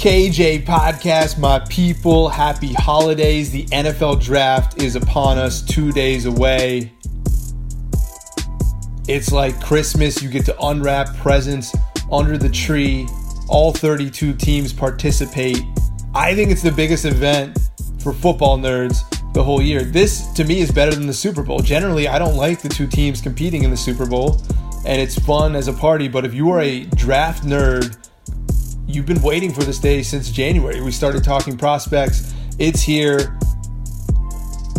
KJ Podcast, my people, happy holidays. The NFL draft is upon us, two days away. It's like Christmas. You get to unwrap presents under the tree. All 32 teams participate. I think it's the biggest event for football nerds the whole year. This, to me, is better than the Super Bowl. Generally, I don't like the two teams competing in the Super Bowl, and it's fun as a party. But if you are a draft nerd, you've been waiting for this day since January. We started talking prospects. It's here.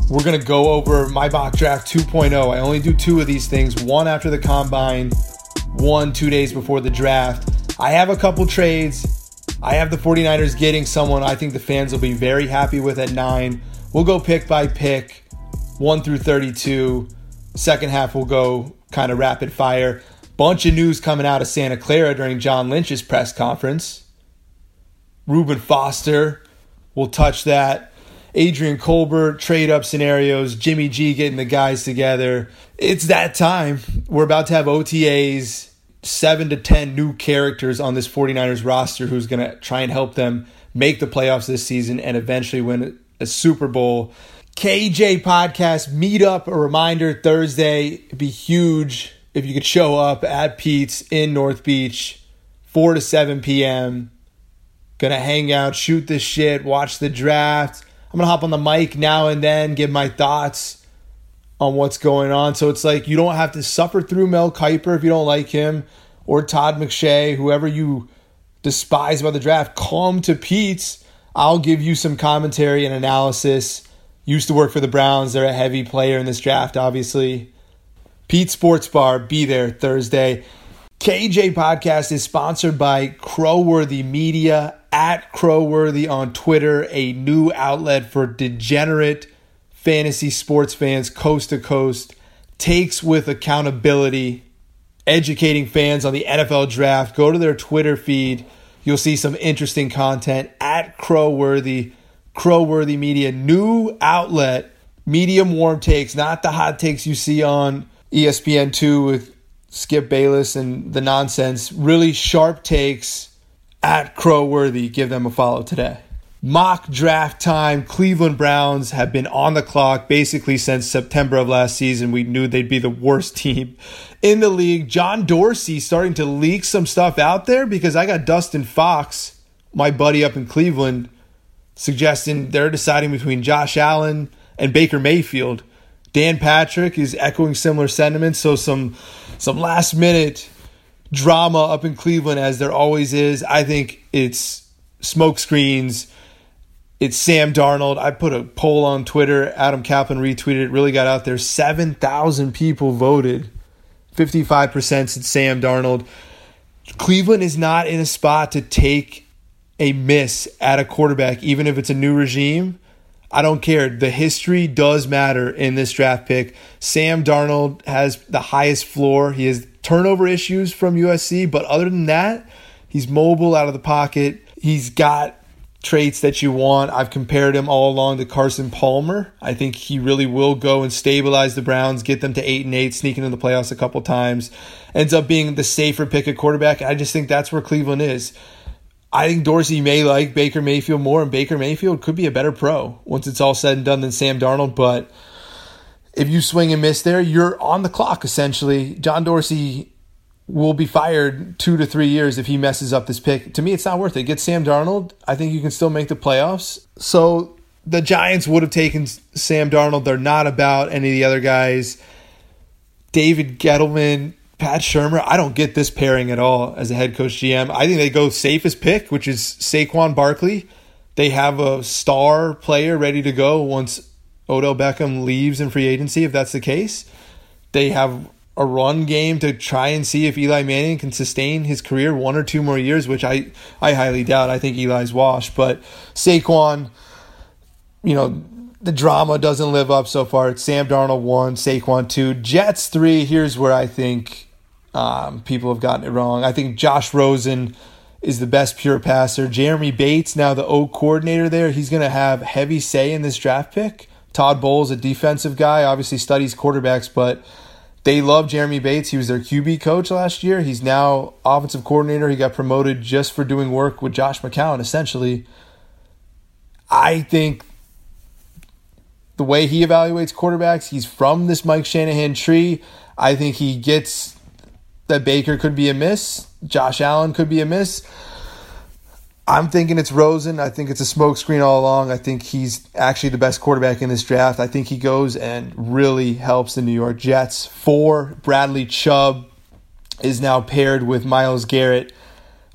We're going to go over my mock draft 2.0. I only do two of these things one after the combine, one two days before the draft. I have a couple trades. I have the 49ers getting someone I think the fans will be very happy with at nine. We'll go pick by pick, 1 through 32. Second half, we'll go kind of rapid fire. Bunch of news coming out of Santa Clara during John Lynch's press conference. Reuben Foster, we'll touch that. Adrian Colbert, trade up scenarios, Jimmy G getting the guys together. It's that time. We're about to have OTAs seven to 10 new characters on this 49ers roster who's going to try and help them make the playoffs this season and eventually win a Super Bowl. KJ podcast meetup, a reminder Thursday, It'd be huge if you could show up at Pete's in North Beach, 4 to 7 p.m. Gonna hang out, shoot the shit, watch the draft. I'm gonna hop on the mic now and then, give my thoughts on what's going on. So it's like you don't have to suffer through Mel Kiper if you don't like him or Todd McShay, whoever you despise about the draft. Come to Pete's. I'll give you some commentary and analysis. Used to work for the Browns. They're a heavy player in this draft, obviously. Pete Sports Bar, be there Thursday. KJ Podcast is sponsored by Crowworthy Media at Crowworthy on Twitter, a new outlet for degenerate fantasy sports fans coast to coast, takes with accountability, educating fans on the NFL draft. Go to their Twitter feed. You'll see some interesting content at Crowworthy, Crowworthy Media, new outlet, medium warm takes, not the hot takes you see on ESPN2 with Skip Bayless and the nonsense. Really sharp takes at Crowworthy. Give them a follow today. mock draft time. Cleveland Browns have been on the clock basically since September of last season. We knew they'd be the worst team in the league. John Dorsey starting to leak some stuff out there because I got Dustin Fox, my buddy up in Cleveland, suggesting they're deciding between Josh Allen and Baker Mayfield. Dan Patrick is echoing similar sentiments. So some some last minute drama up in Cleveland as there always is. I think it's smoke screens it's Sam Darnold. I put a poll on Twitter. Adam Kaplan retweeted it. Really got out there. 7,000 people voted. 55% said Sam Darnold. Cleveland is not in a spot to take a miss at a quarterback, even if it's a new regime. I don't care. The history does matter in this draft pick. Sam Darnold has the highest floor. He has turnover issues from USC, but other than that, he's mobile out of the pocket. He's got traits that you want. I've compared him all along to Carson Palmer. I think he really will go and stabilize the Browns, get them to 8 and 8, sneak into the playoffs a couple times. Ends up being the safer pick at quarterback. I just think that's where Cleveland is. I think Dorsey may like Baker Mayfield more, and Baker Mayfield could be a better pro once it's all said and done than Sam Darnold. But if you swing and miss there, you're on the clock essentially. John Dorsey will be fired two to three years if he messes up this pick. To me, it's not worth it. Get Sam Darnold. I think you can still make the playoffs. So the Giants would have taken Sam Darnold. They're not about any of the other guys. David Gettleman, Pat Shurmur. I don't get this pairing at all as a head coach GM. I think they go safest pick, which is Saquon Barkley. They have a star player ready to go once Odell Beckham leaves in free agency, if that's the case. They have a run game to try and see if Eli Manning can sustain his career one or two more years, which I, I highly doubt. I think Eli's washed. But Saquon, you know, the drama doesn't live up so far. It's Sam Darnold one, Saquon two, Jets three. Here's where I think um, people have gotten it wrong. I think Josh Rosen is the best pure passer. Jeremy Bates, now the O coordinator there, he's going to have heavy say in this draft pick. Todd Bowles, a defensive guy, obviously studies quarterbacks, but they love Jeremy Bates. He was their QB coach last year. He's now offensive coordinator. He got promoted just for doing work with Josh McCown, essentially. I think the way he evaluates quarterbacks, he's from this Mike Shanahan tree. I think he gets that Baker could be a miss, Josh Allen could be a miss. I'm thinking it's Rosen. I think it's a smokescreen all along. I think he's actually the best quarterback in this draft. I think he goes and really helps the New York Jets. Four, Bradley Chubb is now paired with Myles Garrett.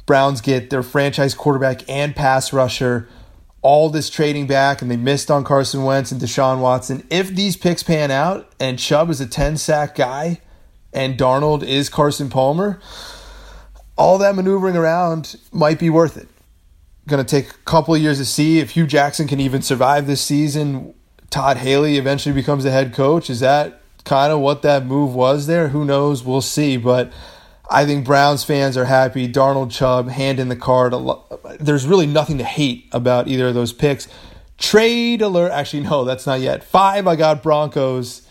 Browns get their franchise quarterback and pass rusher. All this trading back, and they missed on Carson Wentz and Deshaun Watson. If these picks pan out and Chubb is a 10 sack guy and Darnold is Carson Palmer, all that maneuvering around might be worth it going to take a couple of years to see if Hue Jackson can even survive this season. Todd Haley eventually becomes the head coach. Is that kind of what that move was there? Who knows? We'll see. But I think Browns fans are happy. Darnold Chubb, hand in the card. There's really nothing to hate about either of those picks. Trade alert. Actually, no, that's not yet. Five, I got Broncos.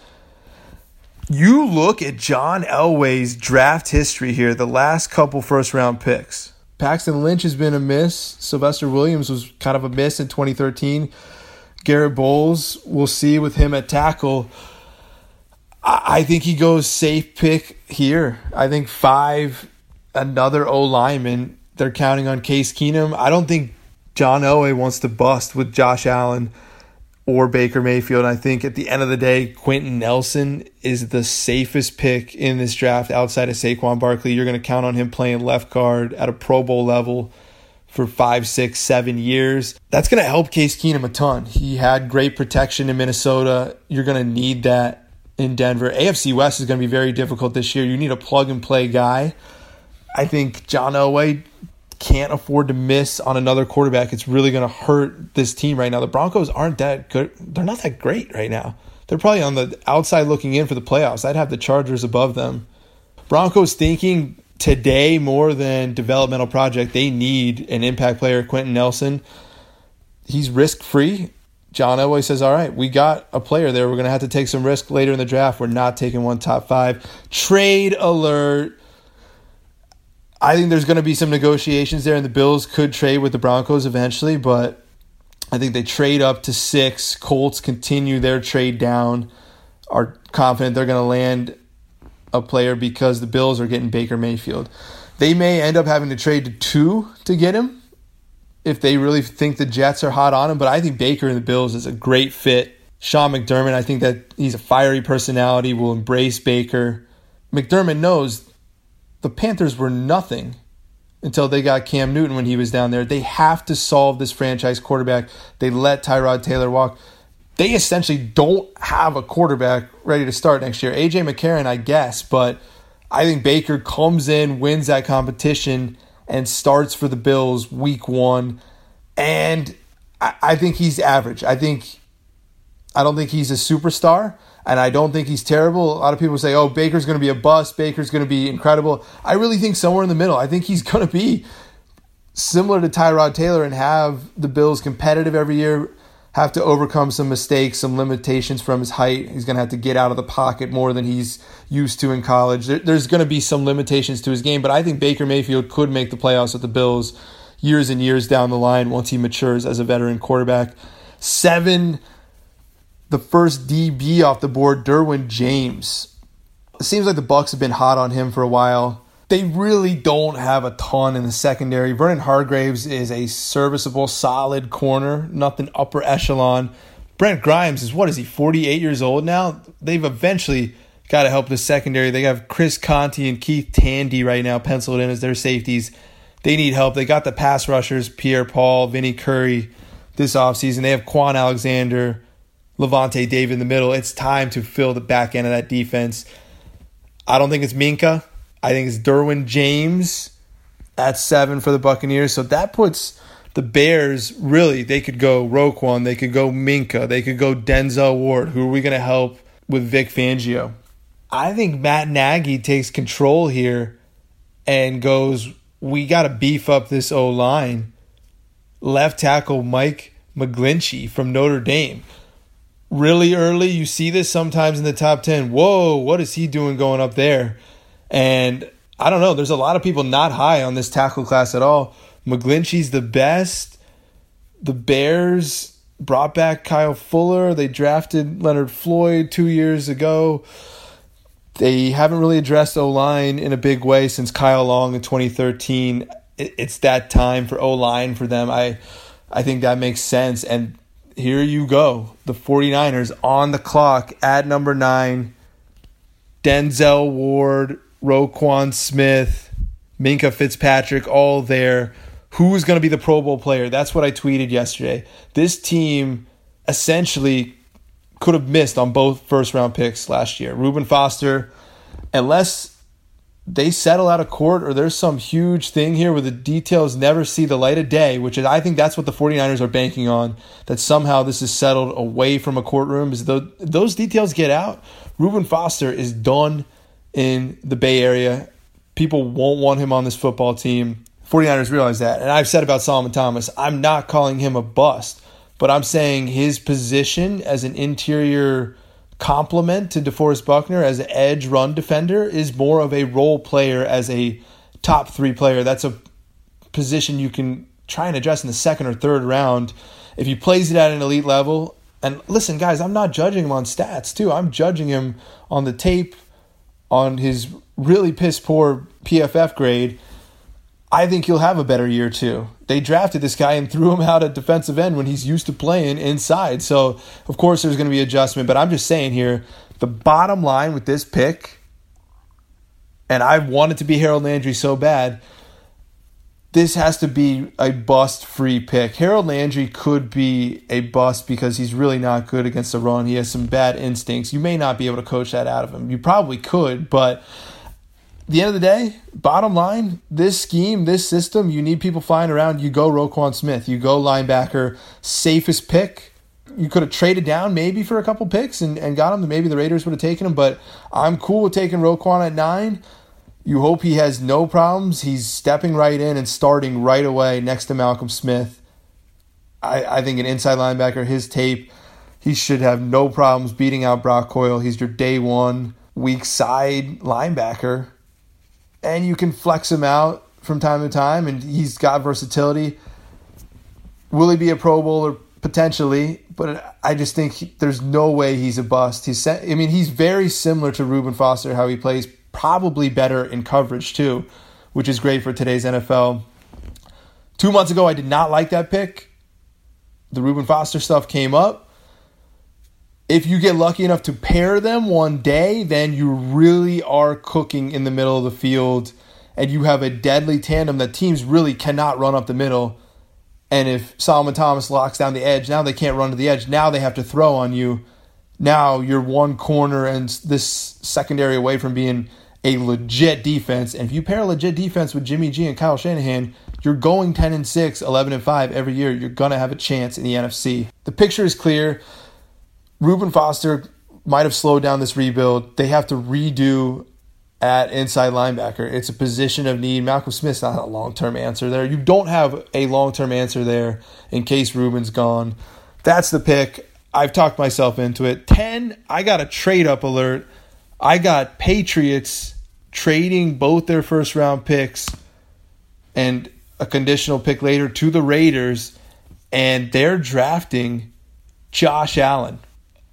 You look at John Elway's draft history here, the last couple first round picks. Paxton Lynch has been a miss. Sylvester Williams was kind of a miss in 2013. Garett Bolles, we'll see with him at tackle. I think he goes safe pick here. I think five, another O lineman. They're counting on Case Keenum. I don't think John Elway wants to bust with Josh Allen or Baker Mayfield. I think at the end of the day, Quenton Nelson is the safest pick in this draft outside of Saquon Barkley. You're going to count on him playing left guard at a Pro Bowl level for five, six, seven years. That's going to help Case Keenum a ton. He had great protection in Minnesota. You're going to need that in Denver. AFC West is going to be very difficult this year. You need a plug and play guy. I think John Elway can't afford to miss on another quarterback. It's really going to hurt this team right now. The Broncos aren't that good. They're not that great right now. They're probably on the outside looking in for the playoffs. I'd have the Chargers above them. Broncos thinking today more than developmental project. They need an impact player, Quenton Nelson. He's risk free. John Elway says, All right, we got a player there. We're going to have to take some risk later in the draft. We're not taking one top five. Trade alert. I think there's going to be some negotiations there, and the Bills could trade with the Broncos eventually, but I think they trade up to six. Colts continue their trade down. Are confident they're going to land a player because the Bills are getting Baker Mayfield. They may end up having to trade to two to get him if they really think the Jets are hot on him. But I think Baker and the Bills is a great fit. Sean McDermott, I think that he's a fiery personality, will embrace Baker. McDermott knows the Panthers were nothing until they got Cam Newton when he was down there. They have to solve this franchise quarterback. They let Tyrod Taylor walk. They essentially don't have a quarterback ready to start next year. AJ McCarron, I guess, but I think Baker comes in, wins that competition, and starts for the Bills week one. And I, I think he's average. I think I don't think he's a superstar, and I don't think he's terrible. A lot of people say, "Oh, Baker's going to be a bust. Baker's going to be incredible." I really think somewhere in the middle. I think he's going to be similar to Tyrod Taylor and have the Bills competitive every year. Have to overcome some mistakes, some limitations from his height. He's going to have to get out of the pocket more than he's used to in college. There, there's going to be some limitations to his game, but I think Baker Mayfield could make the playoffs with the Bills years and years down the line once he matures as a veteran quarterback. Seven the first DB off the board, Derwin James. It seems like the Bucks have been hot on him for a while. They really don't have a ton in the secondary. Vernon Hargreaves is a serviceable, solid corner, nothing upper echelon. Brent Grimes is what is he, 48 years old now? They've eventually got to help the secondary. They have Chris Conte and Keith Tandy right now penciled in as their safeties. They need help. They got the pass rushers, Pierre Paul, Vinny Curry this offseason. They have Kwon Alexander. Lavonte David in the middle. It's time to fill the back end of that defense. I don't think it's Minkah. I think it's Derwin James at seven for the Buccaneers. So that puts the Bears really, they could go Roquan, they could go Minkah, they could go Denzel Ward. Who are we going to help with Vic Fangio? I think Matt Nagy takes control here and goes, we got to beef up this O line. Left tackle Mike McGlinchey from Notre Dame really early. You see this sometimes in the top 10. Whoa, what is he doing going up there? And I don't know. There's a lot of people not high on this tackle class at all. McGlinchey's the best. The Bears brought back Kyle Fuller. They drafted Leonard Floyd two years ago. They haven't really addressed O line in a big way since Kyle Long in 2013. It's that time for O line for them. I I think that makes sense. And here you go. The 49ers on the clock at number nine. Denzel Ward, Roquan Smith, Minkah Fitzpatrick, all there. Who's going to be the Pro Bowl player? That's what I tweeted yesterday. This team essentially could have missed on both first round picks last year. Reuben Foster, unless they settle out of court or there's some huge thing here where the details never see the light of day, which is, I think that's what the 49ers are banking on, that somehow this is settled away from a courtroom. Is the, those details get out, Reuben Foster is done in the Bay Area. People won't want him on this football team. 49ers realize that. And I've said about Solomon Thomas, I'm not calling him a bust, but I'm saying his position as an interior complement to DeForest Buckner as an edge run defender is more of a role player as a top three player. That's a position you can try and address in the second or third round. If he plays it at an elite level, and listen, guys, I'm not judging him on stats too. I'm judging him on the tape, on his really piss poor PFF grade. I think he'll have a better year too. They drafted this guy and threw him out at defensive end when he's used to playing inside. So, of course, there's going to be adjustment. But I'm just saying here the bottom line with this pick, and I wanted to be Harold Landry so bad, this has to be a bust free pick. Harold Landry could be a bust because he's really not good against the run. He has some bad instincts. You may not be able to coach that out of him. You probably could, but the end of the day, bottom line, this scheme, this system, you need people flying around. You go Roquan Smith, you go linebacker, safest pick. You could have traded down maybe for a couple picks and, and got him. Maybe the Raiders would have taken him, but I'm cool with taking Roquan at nine. You hope he has no problems. He's stepping right in and starting right away next to Malcolm Smith. I, I think an inside linebacker, his tape, he should have no problems beating out Brock Coyle. He's your day one weak side linebacker and you can flex him out from time to time, and he's got versatility. Will he be a Pro Bowler? potentially, but I just think he, there's no way he's a bust. He's, I mean, he's very similar to Reuben Foster how he plays, probably better in coverage too, which is great for today's NFL. Two months ago, I did not like that pick. The Reuben Foster stuff came up. If you get lucky enough to pair them one day, then you really are cooking in the middle of the field and you have a deadly tandem that teams really cannot run up the middle and if Solomon Thomas locks down the edge, now they can't run to the edge. Now they have to throw on you. Now you're one corner and this secondary away from being a legit defense. And if you pair a legit defense with Jimmy G and Kyle Shanahan, you're going 10 and 6, 11 and 5 every year. You're going to have a chance in the NFC. The picture is clear. Reuben Foster might have slowed down this rebuild. They have to redo at inside linebacker. It's a position of need. Malcolm Smith's not a long term answer there. You don't have a long term answer there in case Reuben's gone. That's the pick. I've talked myself into it. 10, I got a trade up alert. I got Patriots trading both their first round picks and a conditional pick later to the Raiders, and they're drafting Josh Allen.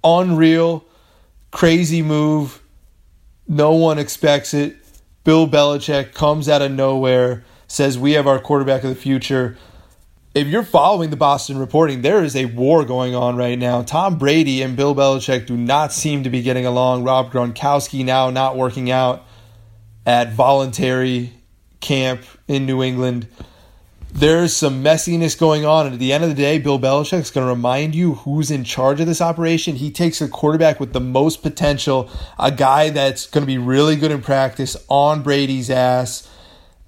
Unreal, crazy move no one expects it. Bill Belichick comes out of nowhere, says, We have our quarterback of the future. If you're following the Boston reporting, there is a war going on right now. Tom Brady and Bill Belichick do not seem to be getting along. Rob Gronkowski now not working out at voluntary camp in New England there's some messiness going on. And at the end of the day, Bill Belichick's going to remind you who's in charge of this operation. He takes a quarterback with the most potential, a guy that's going to be really good in practice on Brady's ass.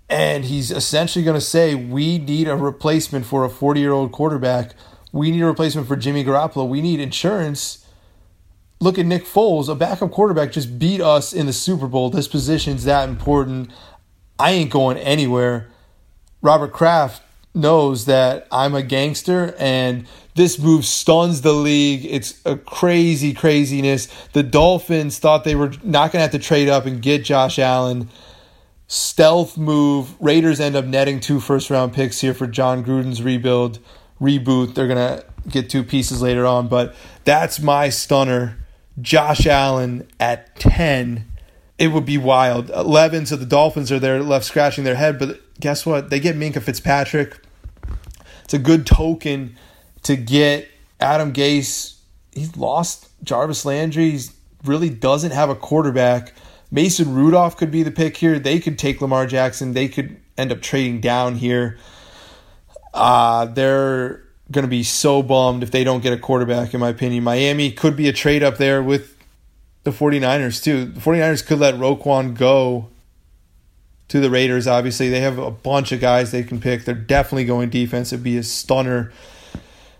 And he's essentially going to say, We need a replacement for a 40 year old quarterback. We need a replacement for Jimmy Garoppolo. We need insurance. Look at Nick Foles, a backup quarterback, just beat us in the Super Bowl. This position's that important. I ain't going anywhere. Robert Kraft knows that I'm a gangster and this move stuns the league. It's a crazy craziness. The Dolphins thought they were not going to have to trade up and get Josh Allen. Stealth move. Raiders end up netting two first round picks here for Jon Gruden's rebuild reboot. They're going to get two pieces later on, but that's my stunner. Josh Allen at 10 it would be wild. 11, so the Dolphins are there left scratching their head, but guess what? They get Minkah Fitzpatrick. It's a good token to get Adam Gase. He's lost Jarvis Landry. He really doesn't have a quarterback. Mason Rudolph could be the pick here. They could take Lamar Jackson. They could end up trading down here. Uh, they're going to be so bummed if they don't get a quarterback, in my opinion. Miami could be a trade up there with the 49ers too. The 49ers could let Roquan go to the Raiders, obviously. They have a bunch of guys they can pick. They're definitely going defense. It'd be a stunner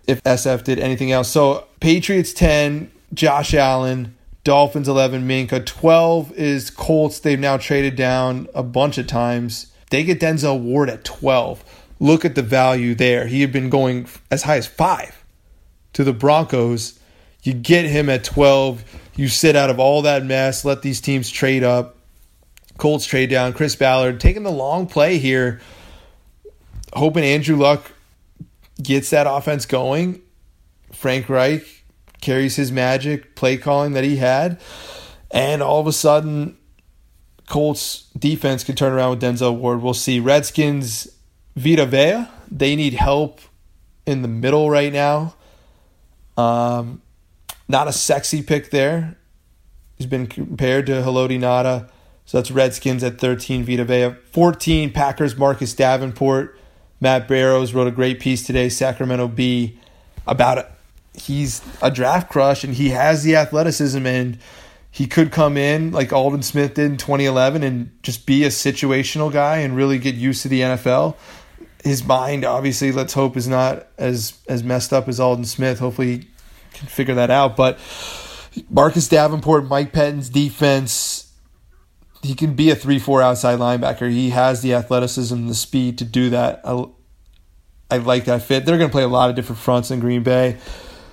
if SF did anything else. So Patriots 10, Josh Allen, Dolphins 11, Minkah. 12 is Colts. They've now traded down a bunch of times. They get Denzel Ward at 12. Look at the value there. He had been going as high as five to the Broncos. You get him at 12 you sit out of all that mess, let these teams trade up. Colts trade down. Chris Ballard taking the long play here, hoping Andrew Luck gets that offense going. Frank Reich carries his magic play calling that he had. And all of a sudden, Colts defense can turn around with Denzel Ward. We'll see. Redskins, Vita Vea, they need help in the middle right now. Um, not a sexy pick there. He's been compared to Haloti Ngata. So that's Redskins at 13, Vita Vea. 14, Packers, Marcus Davenport. Matt Barrows wrote a great piece today, Sacramento Bee, about it. He's a draft crush and he has the athleticism and he could come in like Aldon Smith did in 2011 and just be a situational guy and really get used to the NFL. His mind, obviously, let's hope, is not as as messed up as Aldon Smith. Hopefully, can figure that out. But Marcus Davenport, Mike Pettine's defense, he can be a 3 4 outside linebacker. He has the athleticism the speed to do that. I, I like that fit. They're going to play a lot of different fronts in Green Bay.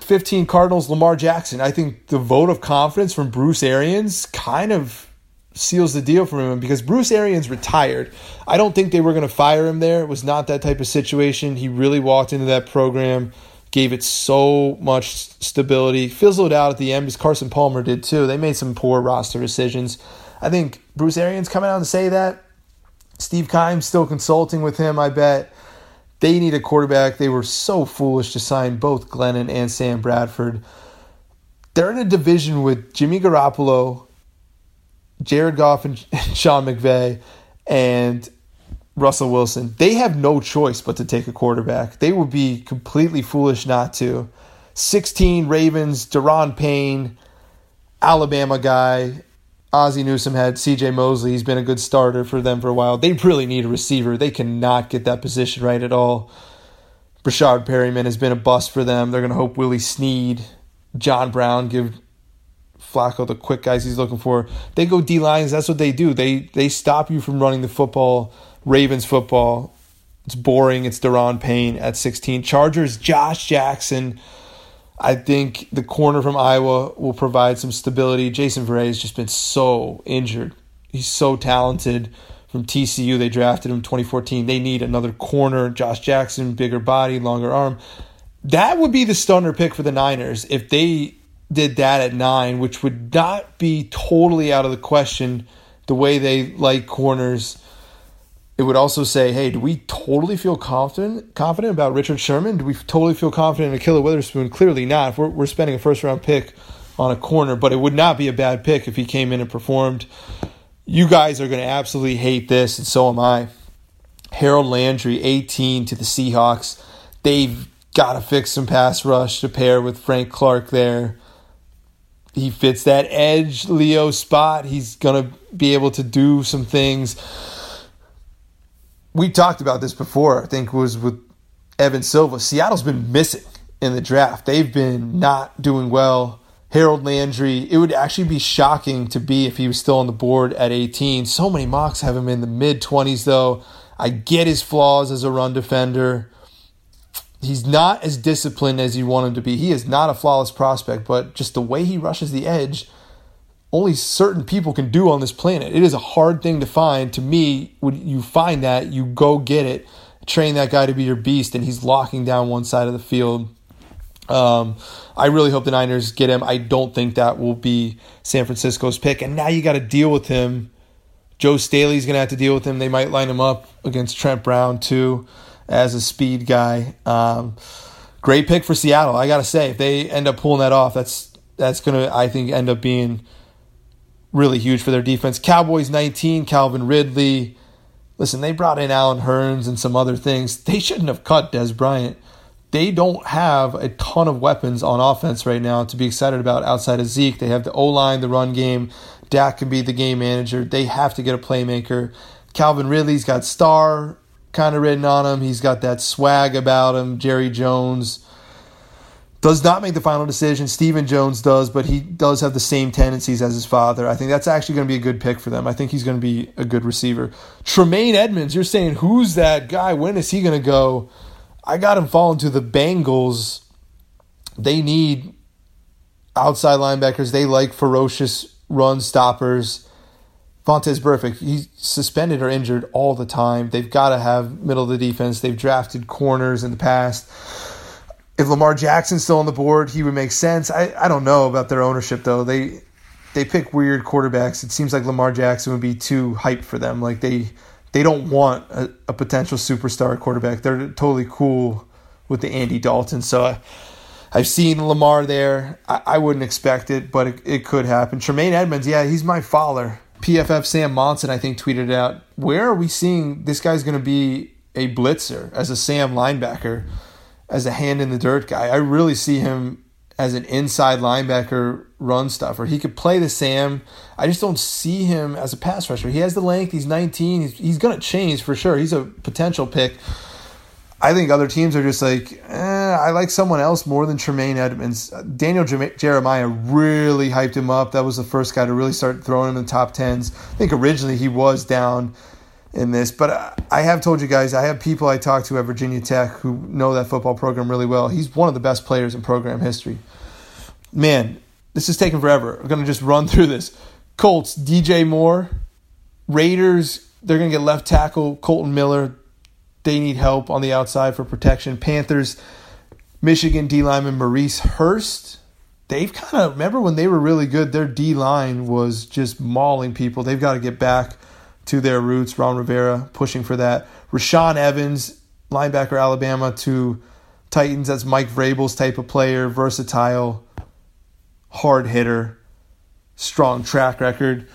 15 Cardinals, Lamar Jackson. I think the vote of confidence from Bruce Arians kind of seals the deal for him because Bruce Arians retired. I don't think they were going to fire him there. It was not that type of situation. He really walked into that program gave it so much stability. Fizzled out at the end because Carson Palmer did too. They made some poor roster decisions. I think Bruce Arians coming out and say that. Steve Keim's still consulting with him, I bet. They need a quarterback. They were so foolish to sign both Glennon and Sam Bradford. They're in a division with Jimmy Garoppolo, Jared Goff, and Sean McVay, and Russell Wilson. They have no choice but to take a quarterback. They would be completely foolish not to. 16 Ravens, Daron Payne, Alabama guy. Ozzie Newsome had CJ Mosley. He's been a good starter for them for a while. They really need a receiver. They cannot get that position right at all. Breshad Perriman has been a bust for them. They're going to hope Willie Snead, John Brown give Flacco the quick guys he's looking for. They go D lines. That's what they do. They they stop you from running the football Ravens football. It's boring. It's Daron Payne at 16. Chargers, Josh Jackson. I think the corner from Iowa will provide some stability. Jason Verrett has just been so injured. He's so talented. From TCU, they drafted him 2014. They need another corner. Josh Jackson, bigger body, longer arm. That would be the stunner pick for the Niners if they did that at nine, which would not be totally out of the question the way they like corners it would also say, hey, do we totally feel confident confident about Richard Sherman? Do we totally feel confident in Ahkello Witherspoon? Clearly not. We're, we're spending a first round pick on a corner, but it would not be a bad pick if he came in and performed. You guys are going to absolutely hate this, and so am I. Harold Landry, 18 to the Seahawks. They've got to fix some pass rush to pair with Frank Clark there. He fits that edge Leo spot. He's going to be able to do some things we talked about this before, I think was with Evan Silva. Seattle's been missing in the draft. They've been not doing well. Harold Landry, it would actually be shocking to be if he was still on the board at 18. So many mocks have him in the mid 20s, though. I get his flaws as a run defender. He's not as disciplined as you want him to be. He is not a flawless prospect, but just the way he rushes the edge only certain people can do on this planet. It is a hard thing to find. To me, when you find that, you go get it, train that guy to be your beast, and he's locking down one side of the field. Um, I really hope the Niners get him. I don't think that will be San Francisco's pick. And now you got to deal with him. Joe Staley's going to have to deal with him. They might line him up against Trent Brown, too, as a speed guy. Um, great pick for Seattle. I got to say, if they end up pulling that off, that's that's going to, I think, end up being really huge for their defense. Cowboys 19, Calvin Ridley. Listen, they brought in Allen Hurns and some other things. They shouldn't have cut Dez Bryant. They don't have a ton of weapons on offense right now to be excited about outside of Zeke. They have the O line, the run game. Dak can be the game manager. They have to get a playmaker. Calvin Ridley's got star kind of written on him. He's got that swag about him. Jerry Jones does not make the final decision. Stephen Jones does, but he does have the same tendencies as his father. I think that's actually going to be a good pick for them. I think he's going to be a good receiver. Tremaine Edmunds, you're saying who's that guy? When is he going to go? I got him falling to the Bengals. They need outside linebackers. They like ferocious run stoppers. Vontaze Burfict, he's suspended or injured all the time. They've got to have middle of the defense. They've drafted corners in the past if Lamar Jackson's still on the board, he would make sense. I, I don't know about their ownership though. They they pick weird quarterbacks. It seems like Lamar Jackson would be too hype for them. Like they they don't want a, a potential superstar quarterback. They're totally cool with the Andy Dalton. So I, I've seen Lamar there. I, I wouldn't expect it, but it, it could happen. Tremaine Edmunds, yeah, he's my faller. PFF Sam Monson, I think, tweeted out, where are we seeing this guy's going to be a blitzer as a Sam linebacker? As a hand in the dirt guy. I really see him as an inside linebacker run stuffer. He could play the Sam. I just don't see him as a pass rusher. He has the length. He's 19. He's, he's going to change for sure. He's a potential pick. I think other teams are just like, eh, I like someone else more than Tremaine Edmunds. Daniel Jeremiah really hyped him up. That was the first guy to really start throwing him in the top tens. I think originally he was down in this. But I have told you guys, I have people I talk to at Virginia Tech who know that football program really well. He's one of the best players in program history. Man, this is taking forever. I'm going to just run through this. Colts, DJ Moore. Raiders, they're going to get left tackle Kolton Miller. They need help on the outside for protection. Panthers, Michigan D lineman Maurice Hurst. They've kind of remember when they were really good, their D line was just mauling people. They've got to get back to their roots. Ron Rivera pushing for that. Rashaan Evans, linebacker Alabama to Titans. That's Mike Vrabel's type of player, versatile, hard hitter, strong track record.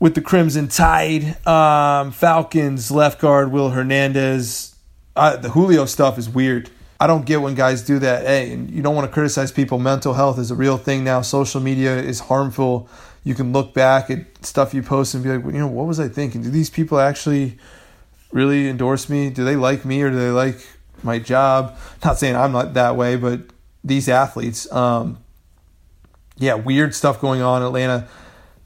With the Crimson Tide, um, Falcons left guard Will Hernandez. Uh, the Julio stuff is weird. I don't get when guys do that. Hey, and you don't want to criticize people. Mental health is a real thing now. Social media is harmful. You can look back at stuff you post and be like, well, you know, what was I thinking? Do these people actually really endorse me? Do they like me or do they like my job? Not saying I'm not that way, but these athletes, um, yeah, weird stuff going on Atlanta.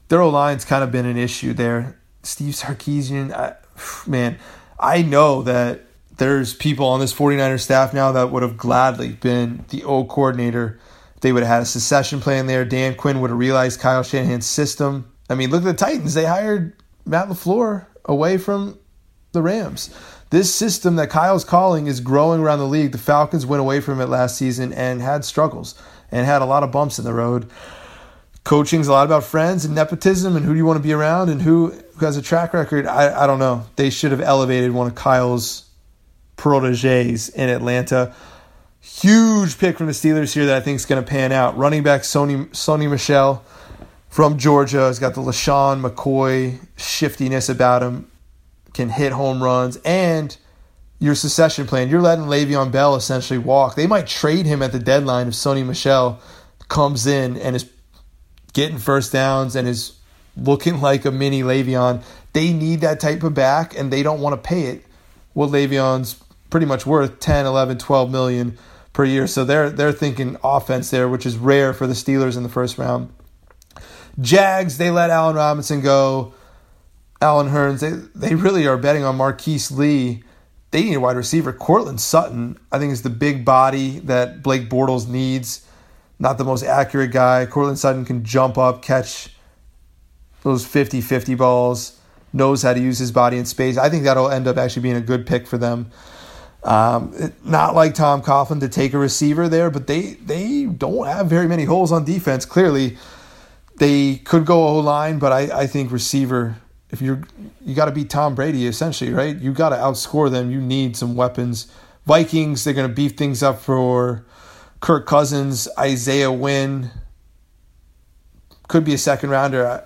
Their O line's kind of been an issue there. Steve Sarkisian, I, man, I know that there's people on this 49er staff now that would have gladly been the O coordinator. They would have had a secession plan there. Dan Quinn would have realized Kyle Shanahan's system. I mean, look at the Titans. They hired Matt LaFleur away from the Rams. This system that Kyle's calling is growing around the league. The Falcons went away from it last season and had struggles and had a lot of bumps in the road. Coaching's a lot about friends and nepotism and who do you want to be around and who, who has a track record. I, I don't know. They should have elevated one of Kyle's proteges in Atlanta. Huge pick from the Steelers here that I think is going to pan out. Running back Sony, Sony Michel from Georgia has got the LeSean McCoy shiftiness about him can hit home runs, and your succession plan. You're letting Le'Veon Bell essentially walk. They might trade him at the deadline if Sony Michel comes in and is getting first downs and is looking like a mini Le'Veon. They need that type of back, and they don't want to pay it. What Le'Veon's pretty much worth 10, 11, 12 million per year. So they're they're thinking offense there, which is rare for the Steelers in the first round. Jags, they let Allen Robinson go. Allen Hurns, they, they really are betting on Marquise Lee. They need a wide receiver. Courtland Sutton, I think, is the big body that Blake Bortles needs. Not the most accurate guy. Courtland Sutton can jump up, catch those 50 50 balls, knows how to use his body in space. I think that'll end up actually being a good pick for them. Um, not like Tom Coughlin to take a receiver there, but they, they don't have very many holes on defense. Clearly, they could go O line, but I, I think receiver if you're you got to beat Tom Brady essentially, right? You got to outscore them. You need some weapons. Vikings, they're going to beef things up for Kirk Cousins, Isaiah Wynn. Could be a second rounder. I,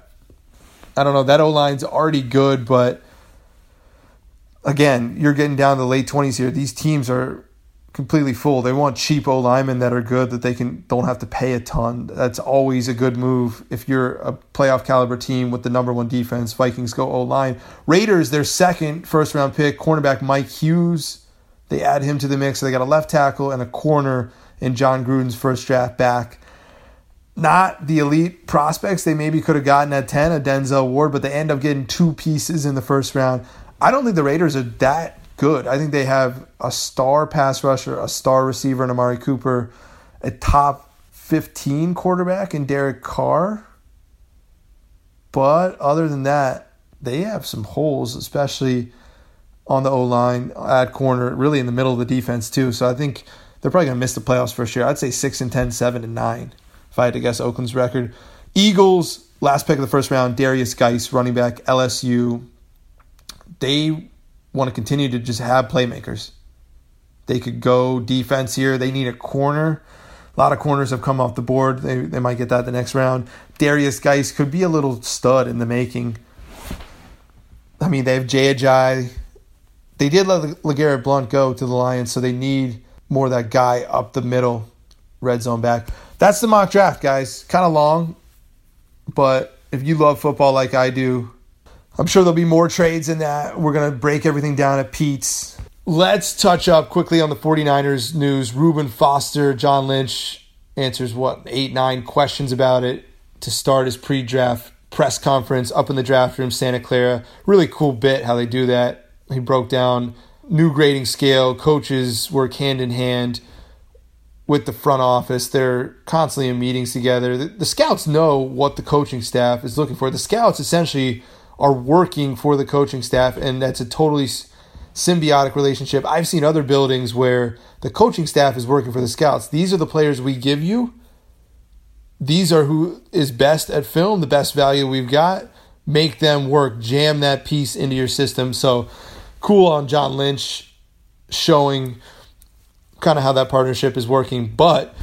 I don't know. That O line's already good, but again, you're getting down to the late 20s here. These teams are completely full. They want cheap O linemen that are good that they can don't have to pay a ton. That's always a good move if you're a playoff caliber team with the number one defense. Vikings go O line. Raiders, their second first round pick, cornerback Mike Hughes. They add him to the mix. So they got a left tackle and a corner in Jon Gruden's first draft back. Not the elite prospects they maybe could have gotten at 10, a Denzel Ward, but they end up getting two pieces in the first round. I don't think the Raiders are that good. I think they have a star pass rusher, a star receiver in Amari Cooper, a top 15 quarterback in Derek Carr. But other than that, they have some holes, especially on the O line, at corner, really in the middle of the defense, too. So I think they're probably going to miss the playoffs for sure. I'd say 6 and 10, 7 and 9, if I had to guess Oakland's record. Eagles, last pick of the first round, Derrius Guice, running back, LSU. They want to continue to just have playmakers. They could go defense here. They need a corner. A lot of corners have come off the board. They, they might get that the next round. Derrius Guice could be a little stud in the making. I mean, they have Jay Ajayi. They did let LeGarrette Blunt go to the Lions, so they need more of that guy up the middle, red zone back. That's the mock draft, guys. Kind of long, but if you love football like I do, I'm sure there'll be more trades in that. We're going to break everything down at Pete's. Let's touch up quickly on the 49ers news. Reuben Foster, John Lynch answers what, eight, nine questions about it to start his pre draft press conference up in the draft room, Santa Clara. Really cool bit how they do that. He broke down new grading scale, coaches work hand in hand with the front office. They're constantly in meetings together. The, the scouts know what the coaching staff is looking for. The scouts essentially are working for the coaching staff, and that's a totally symbiotic relationship. I've seen other buildings where the coaching staff is working for the scouts. These are the players we give you. These are who is best at film, the best value we've got. Make them work. Jam that piece into your system. So cool on John Lynch showing kind of how that partnership is working. But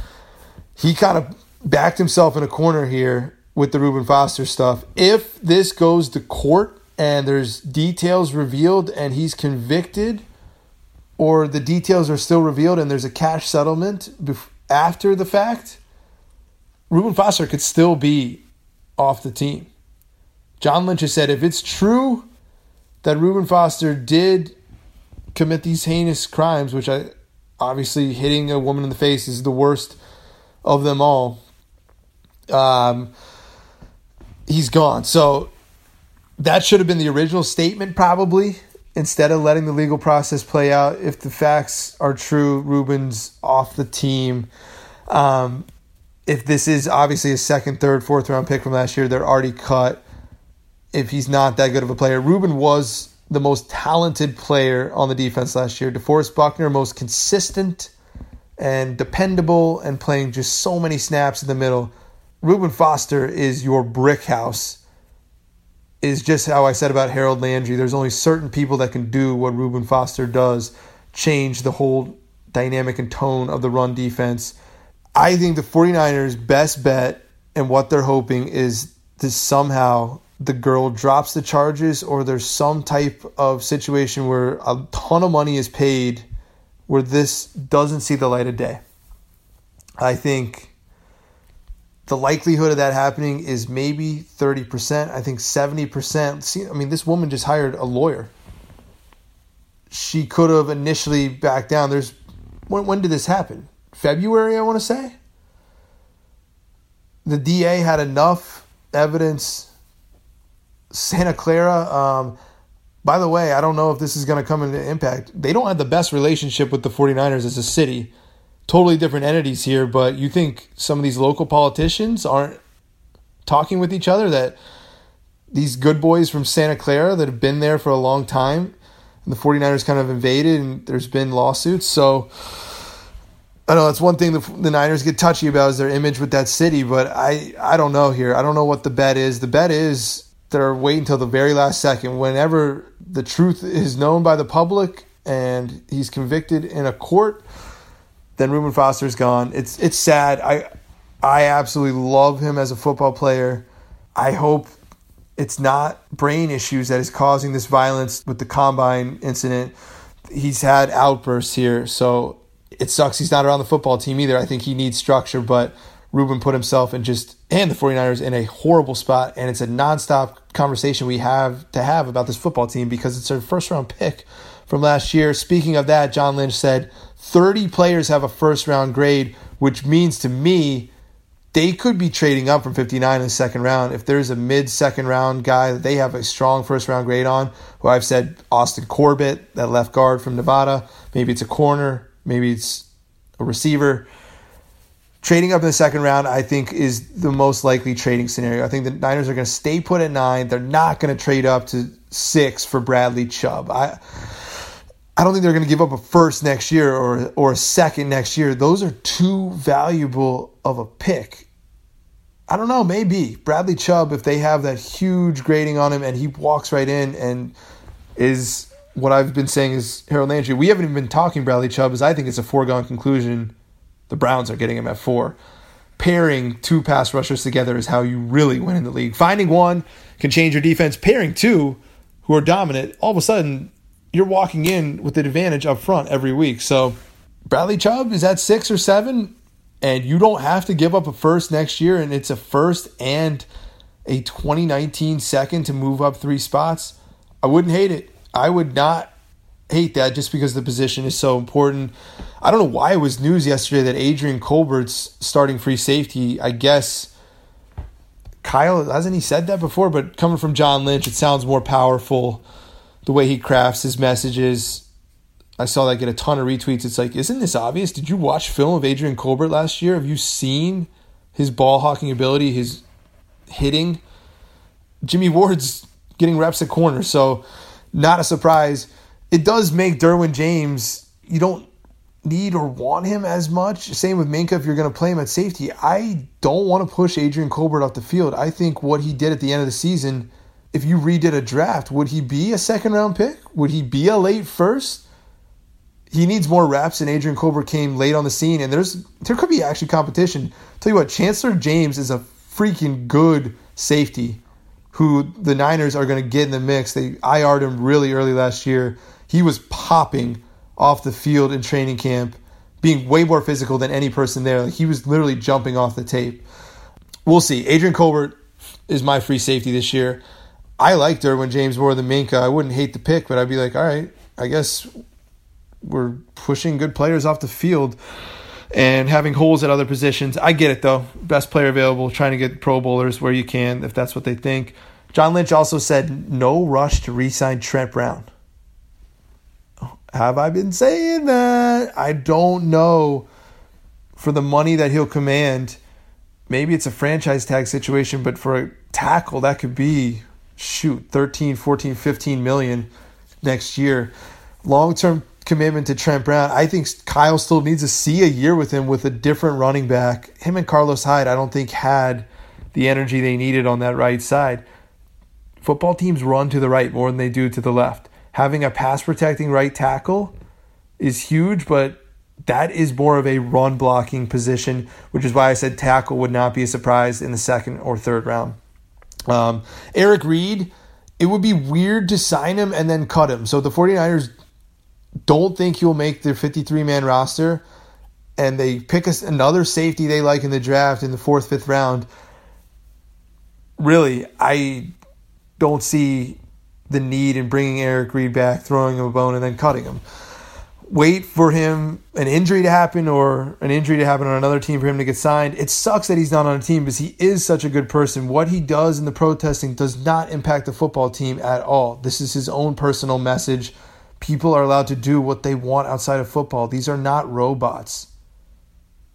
he kind of backed himself in a corner here with the Reuben Foster stuff. If this goes to court and there's details revealed and he's convicted, or the details are still revealed and there's a cash settlement after the fact, Reuben Foster could still be off the team. John Lynch has said if it's true that Reuben Foster did commit these heinous crimes, which I obviously hitting a woman in the face is the worst of them all. Um, he's gone. So that should have been the original statement, probably, instead of letting the legal process play out. If the facts are true, Reuben's off the team. Um, if this is obviously a second, third, fourth round pick from last year, they're already cut. If he's not that good of a player, Reuben was the most talented player on the defense last year. DeForest Buckner, most consistent and dependable and playing just so many snaps in the middle. Reuben Foster is your brick house. Is just how I said about Harold Landry. There's only certain people that can do what Reuben Foster does, change the whole dynamic and tone of the run defense. I think the 49ers' best bet and what they're hoping is to somehow the girl drops the charges or there's some type of situation where a ton of money is paid where this doesn't see the light of day. I think the likelihood of that happening is maybe 30%. I think 70%. See, I mean, this woman just hired a lawyer. She could have initially backed down. There's when, when did this happen? February, I want to say. The DA had enough evidence Santa Clara. Um, by the way, I don't know if this is going to come into impact. They don't have the best relationship with the 49ers as a city. Totally different entities here, but you think some of these local politicians aren't talking with each other that these good boys from Santa Clara that have been there for a long time and the 49ers kind of invaded and there's been lawsuits. So I know that's one thing the, the Niners get touchy about is their image with that city, but I, I don't know here. I don't know what the bet is. The bet is they're waiting until the very last second. Whenever the truth is known by the public and he's convicted in a court, then Reuben Foster's gone. It's it's sad. I I absolutely love him as a football player. I hope it's not brain issues that is causing this violence with the combine incident. He's had outbursts here, so it sucks he's not around the football team either. I think he needs structure, but Reuben put himself in just and the 49ers in a horrible spot and it's a nonstop conversation we have to have about this football team because it's their first round pick from last year. Speaking of that, John Lynch said 30 players have a first round grade, which means to me they could be trading up from 59 in the second round. If there's a mid second round guy that they have a strong first round grade on, who I've said Austin Corbett, that left guard from Nevada, maybe it's a corner, maybe it's a receiver Trading up in the second round, I think, is the most likely trading scenario. I think the Niners are going to stay put at nine. They're not going to trade up to six for Bradley Chubb. I, I don't think they're going to give up a first next year or or a second next year. Those are too valuable of a pick. I don't know, maybe Bradley Chubb if they have that huge grading on him and he walks right in and is what I've been saying is Harold Landry. We haven't even been talking Bradley Chubb as I think it's a foregone conclusion the Browns are getting him at four. Pairing two pass rushers together is how you really win in the league. Finding one can change your defense. Pairing two who are dominant, all of a sudden you're walking in with an advantage up front every week. So Bradley Chubb is at six or seven, and you don't have to give up a first next year, and it's a first and a 2019 second to move up three spots. I wouldn't hate it. I would not hate that just because the position is so important. I don't know why it was news yesterday that Adrian Colbert's starting free safety. I guess Kyle hasn't he said that before, but coming from John Lynch, it sounds more powerful the way he crafts his messages. I saw that get a ton of retweets. It's like, isn't this obvious? Did you watch film of Adrian Colbert last year? Have you seen his ball hawking ability, his hitting? Jimmy Ward's getting reps at corner, so not a surprise it does make Derwin James, you don't need or want him as much. Same with Minkah if you're going to play him at safety. I don't want to push Adrian Colbert off the field. I think what he did at the end of the season, if you redid a draft, would he be a second round pick? Would he be a late first? He needs more reps, and Adrian Colbert came late on the scene, and there's there could be actually competition. Tell you what, Chanceller James is a freaking good safety who the Niners are going to get in the mix. They IR'd him really early last year. He was popping off the field in training camp, being way more physical than any person there. Like he was literally jumping off the tape. We'll see. Adrian Colbert is my free safety this year. I like Derwin James more than Minkah. I wouldn't hate the pick, but I'd be like, all right, I guess we're pushing good players off the field and having holes at other positions. I get it though. Best player available, trying to get Pro Bowlers where you can, if that's what they think. John Lynch also said no rush to re-sign Trent Brown. Have I been saying that? I don't know. For the money that he'll command, maybe it's a franchise tag situation, but for a tackle, that could be shoot 13, 14, 15 million next year. Long term commitment to Trent Brown. I think Kyle still needs to see a year with him with a different running back. Him and Carlos Hyde, I don't think had the energy they needed on that right side. Football teams run to the right more than they do to the left. Having a pass protecting right tackle is huge, but that is more of a run blocking position, which is why I said tackle would not be a surprise in the second or third round. Um, Eric Reid, it would be weird to sign him and then cut him. So the 49ers don't think he'll make their 53 man roster, and they pick another safety they like in the draft in the fourth, fifth round. Really, I don't see the need in bringing Eric Reid back, throwing him a bone, and then cutting him. Wait for him an injury to happen or an injury to happen on another team for him to get signed. It sucks that he's not on a team because he is such a good person. What he does in the protesting does not impact the football team at all. This is his own personal message People are allowed to do what they want outside of football. These are not robots.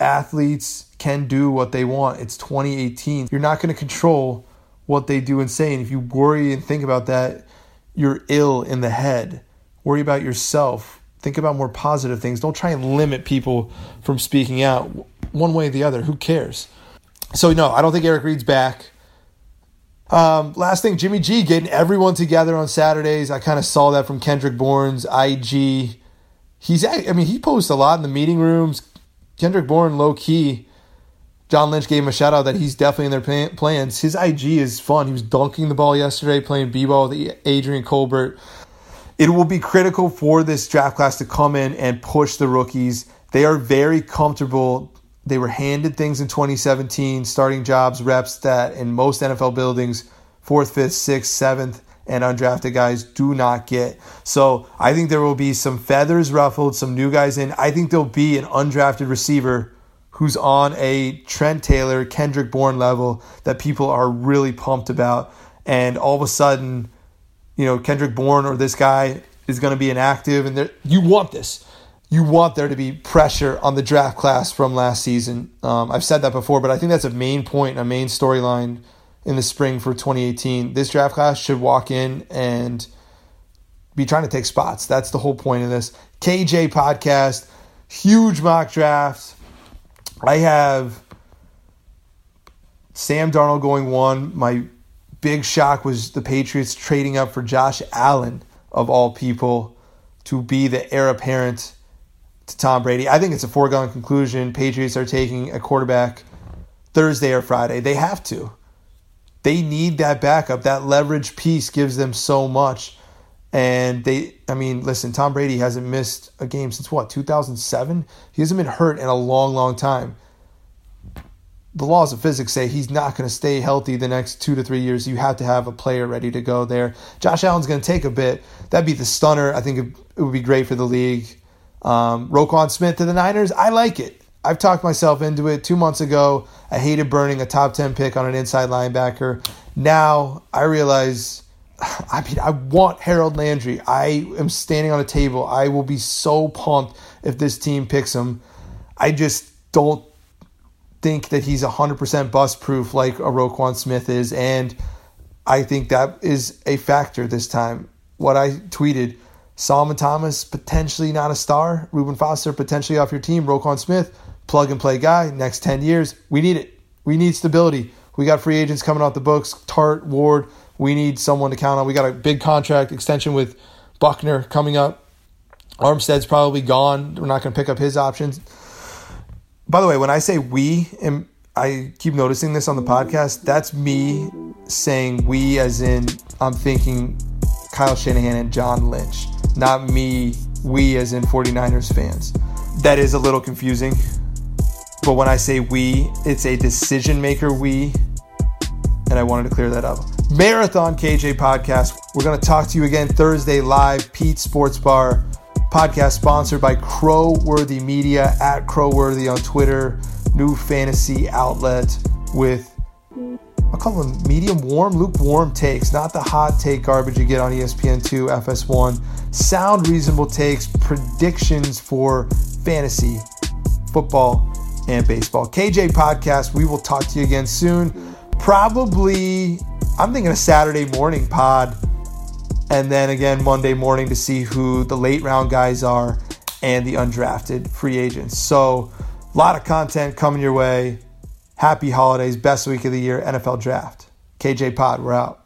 Athletes can do what they want. It's 2018. You're not going to control what they do and say. And if you worry and think about that, you're ill in the head. Worry about yourself. Think about more positive things. Don't try and limit people from speaking out one way or the other. Who cares? So, no, I don't think Eric Reid's back. Um, last thing, Jimmy G getting everyone together on Saturdays. I kind of saw that from Kendrick Bourne's IG. He's, I mean, he posts a lot in the meeting rooms. Kendrick Bourne, low key. John Lynch gave him a shout out that he's definitely in their plans. His IG is fun. He was dunking the ball yesterday, playing b ball with Adrian Colbert. It will be critical for this draft class to come in and push the rookies. They are very comfortable they were handed things in 2017, starting jobs, reps that in most NFL buildings, fourth, fifth, sixth, seventh, and undrafted guys do not get. So I think there will be some feathers ruffled, some new guys in. I think there'll be an undrafted receiver who's on a Trent Taylor, Kendrick Bourne level that people are really pumped about. And all of a sudden, you know, Kendrick Bourne or this guy is going to be inactive, and you want this you want there to be pressure on the draft class from last season. Um, I've said that before, but I think that's a main point, a main storyline in the spring for 2018. This draft class should walk in and be trying to take spots. That's the whole point of this. KJ podcast, huge mock draft. I have Sam Darnold going one. My big shock was the Patriots trading up for Josh Allen, of all people, to be the heir apparent to Tom Brady. I think it's a foregone conclusion. Patriots are taking a quarterback Thursday or Friday. They have to. They need that backup. That leverage piece gives them so much. And they, I mean, listen, Tom Brady hasn't missed a game since what, 2007? He hasn't been hurt in a long, long time. The laws of physics say he's not going to stay healthy the next two to three years. You have to have a player ready to go there. Josh Allen's going to take a bit. That'd be the stunner. I think it would be great for the league. Um, Roquan Smith to the Niners, I like it. I've talked myself into it two months ago. I hated burning a top 10 pick on an inside linebacker. Now I realize, I mean, I want Harold Landry. I am standing on a table. I will be so pumped if this team picks him. I just don't think that he's 100% bust proof like a Roquan Smith is. And I think that is a factor this time. What I tweeted Solomon Thomas, potentially not a star. Reuben Foster, potentially off your team. Roquan Smith, plug and play guy. Next 10 years, we need it. We need stability. We got free agents coming off the books. Tartt, Ward. We need someone to count on. We got a big contract extension with Buckner coming up. Armstead's probably gone. We're not going to pick up his options. By the way, when I say we, and I keep noticing this on the podcast, that's me saying we as in I'm thinking Kyle Shanahan and John Lynch not me, we as in 49ers fans. That is a little confusing. But when I say we, it's a decision maker we. And I wanted to clear that up. Marathon KJ podcast. We're going to talk to you again Thursday live, Pete Sports Bar podcast sponsored by Crowworthy Media at Crowworthy on Twitter, new fantasy outlet with I'll call them medium warm, lukewarm takes, not the hot take garbage you get on ESPN2, FS1. Sound, reasonable takes, predictions for fantasy, football, and baseball. KJ Podcast, we will talk to you again soon. Probably, I'm thinking a Saturday morning pod, and then again Monday morning to see who the late round guys are and the undrafted free agents. So, a lot of content coming your way. Happy holidays, best week of the year, NFL draft. KJ Pod, we're out.